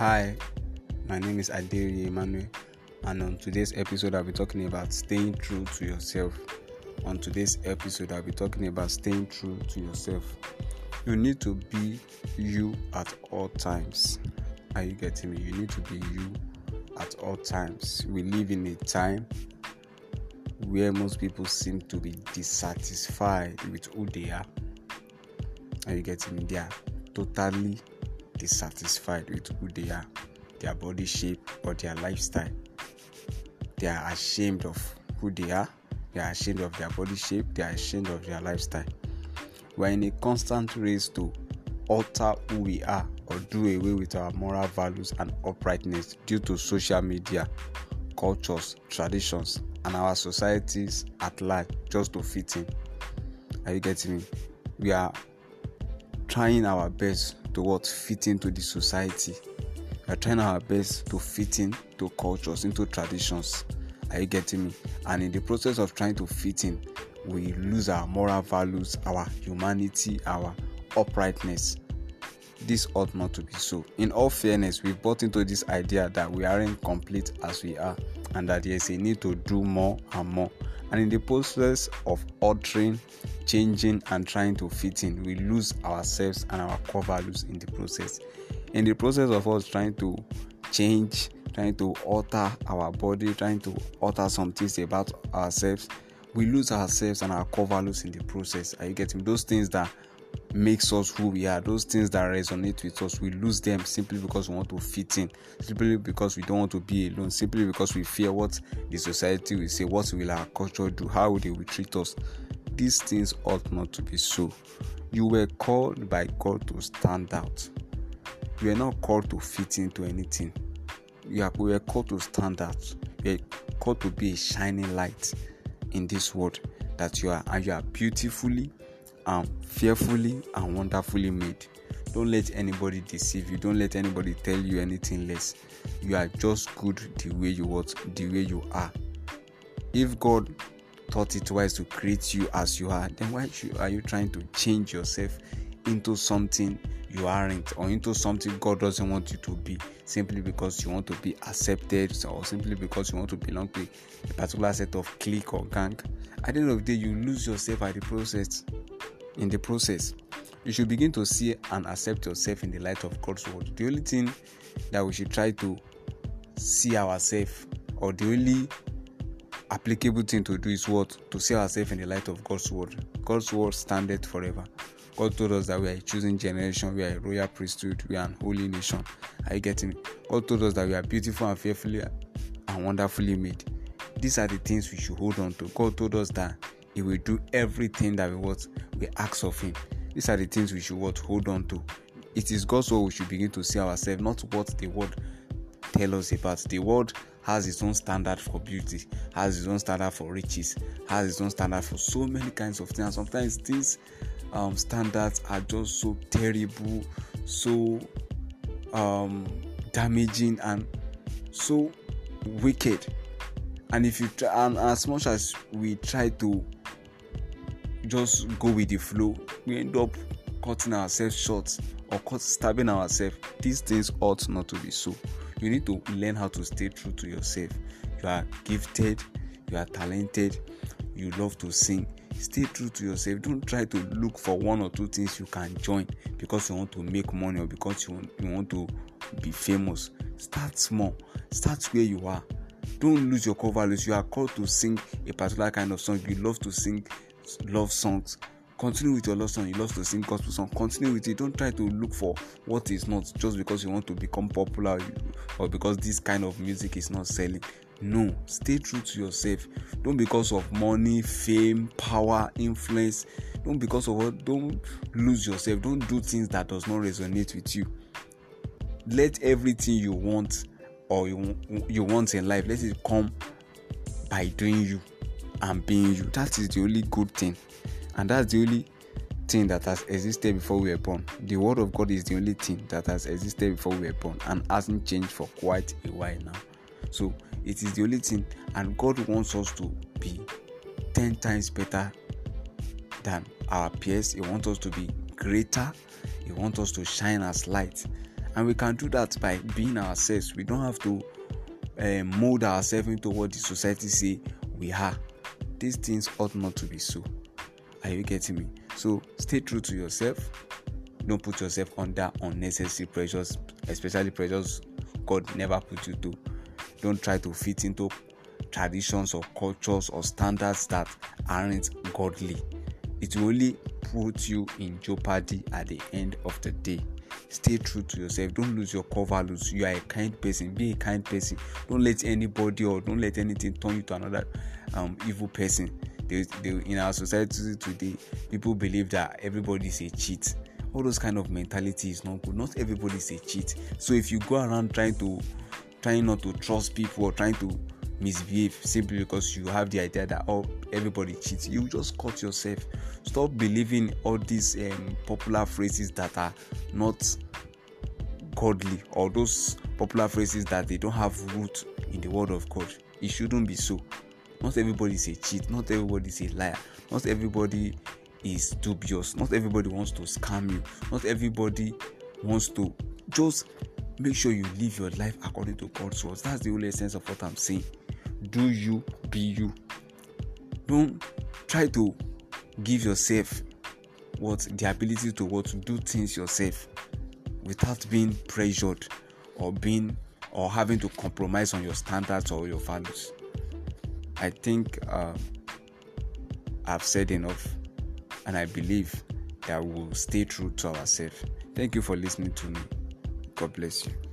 Hi, my name is Adiri Emmanuel, and on today's episode, I'll be talking about staying true to yourself. On today's episode, I'll be talking about staying true to yourself. You need to be you at all times. Are you getting me? You need to be you at all times. We live in a time where most people seem to be dissatisfied with who they are. Are you getting me? They are totally dissatisfied with who they are, their body shape, or their lifestyle. They are ashamed of who they are, they are ashamed of their body shape, they are ashamed of their lifestyle. We are in a constant race to alter who we are or do away with our moral values and uprightness due to social media, cultures, traditions, and our societies at large just to fit in. Are you getting me? We are trying our best to what fit into the society. We are trying our best to fit into cultures, into traditions. Are you getting me? And in the process of trying to fit in, we lose our moral values, our humanity, our uprightness. This ought not to be so. In all fairness, we bought into this idea that we aren't complete as we are and that there is a need to do more and more. And in the process of altering, changing, and trying to fit in, we lose ourselves and our core values in the process. In the process of us trying to change, trying to alter our body, trying to alter some things about ourselves, we lose ourselves and our core values in the process. Are you getting those things that makes us who we are, those things that resonate with us, we lose them simply because we want to fit in, simply because we don't want to be alone, simply because we fear what the society will say, what will our culture do, how they will treat us. These things ought not to be so. You were called by God to stand out. You are not called to fit into anything. You are, we are called to stand out. You are called to be a shining light in this world that you are, and you are beautifully and fearfully and wonderfully made. Don't let anybody deceive you. Don't let anybody tell you anything less. You are just good the way you want, the way you are. If God thought it wise to create you as you are, then why are you trying to change yourself into something you aren't or into something God doesn't want you to be simply because you want to be accepted or simply because you want to belong to a particular set of clique or gang? At the end of the day, you lose yourself at the process in the process. You should begin to see and accept yourself in the light of God's word. The only thing that we should try to see ourselves, or the only applicable thing to do is what? To see ourselves in the light of God's word. God's word standeth forever. God told us that we are a chosen generation, we are a royal priesthood, we are an holy nation. Are you getting it? God told us that we are beautiful and fearfully and wonderfully made. These are the things we should hold on to. God told us that He will do everything that we want we ask of Him. These are the things we should what hold on to. It is God's word we should begin to see ourselves, not what the world tell us about. The world has its own standard for beauty, has its own standard for riches, has its own standard for so many kinds of things. sometimes these um, standards are just so terrible, so um, damaging, and so wicked. And if you try, and as much as we try to just go with the flow, we end up cutting ourselves short or stabbing ourselves. These things ought not to be so. You need to learn how to stay true to yourself. You are gifted, you are talented, you love to sing. Stay true to yourself. Don't try to look for one or two things you can join because you want to make money or because you want, you want to be famous. Start small, start where you are. Don't lose your core values. You are called to sing a particular kind of song. You love to sing love songs continue with your love song you love to sing gospel song continue with it. Don't try to look for what is not just because you want to become popular or because this kind of music is not selling. No stay true to yourself. Don't because of money fame power influence. Don't because of what don't lose yourself. Don't do things that does not resonate with you. Let everything you want or you, you want in life let it come by doing you and being you. That is the only good thing, and that's the only thing that has existed before we were born. The word of God is the only thing that has existed before we were born and hasn't changed for quite a while now. So it is the only thing, and God wants us to be 10 times better than our peers. He wants us to be greater. He wants us to shine as light. And we can do that by being ourselves. We don't have to uh, mold ourselves into what the society say we are. These things ought not to be so. Are you getting me? So stay true to yourself. Don't put yourself under unnecessary pressures, especially pressures God never put you to. Don't try to fit into traditions or cultures or standards that aren't godly. It will only put you in jeopardy at the end of the day. Stay true to yourself. Don't lose your core values. You are a kind person. Be a kind person. Don't let anybody or don't let anything turn you to another um, evil person. They, they, in our society today, people believe that everybody is a cheat. All those kind of mentality is not good. Not everybody is a cheat. So if you go around trying to trying not to trust people or trying to misbehave simply because you have the idea that oh everybody cheats you just cut yourself stop believing all these um, popular phrases that are not godly or those popular phrases that they don't have root in the word of god it shouldn't be so not everybody is a cheat. Not everybody is a liar. Not everybody is dubious. Not everybody wants to scam you. Not everybody wants to just make sure you live your life according to god's words. That's the only essence of what i'm saying. Do you be you. Don't try to give yourself what the ability to what to do things yourself without being pressured or being or having to compromise on your standards or your values i think uh, i've said enough and i believe that we'll stay true to ourselves. Thank you for listening to me. God bless you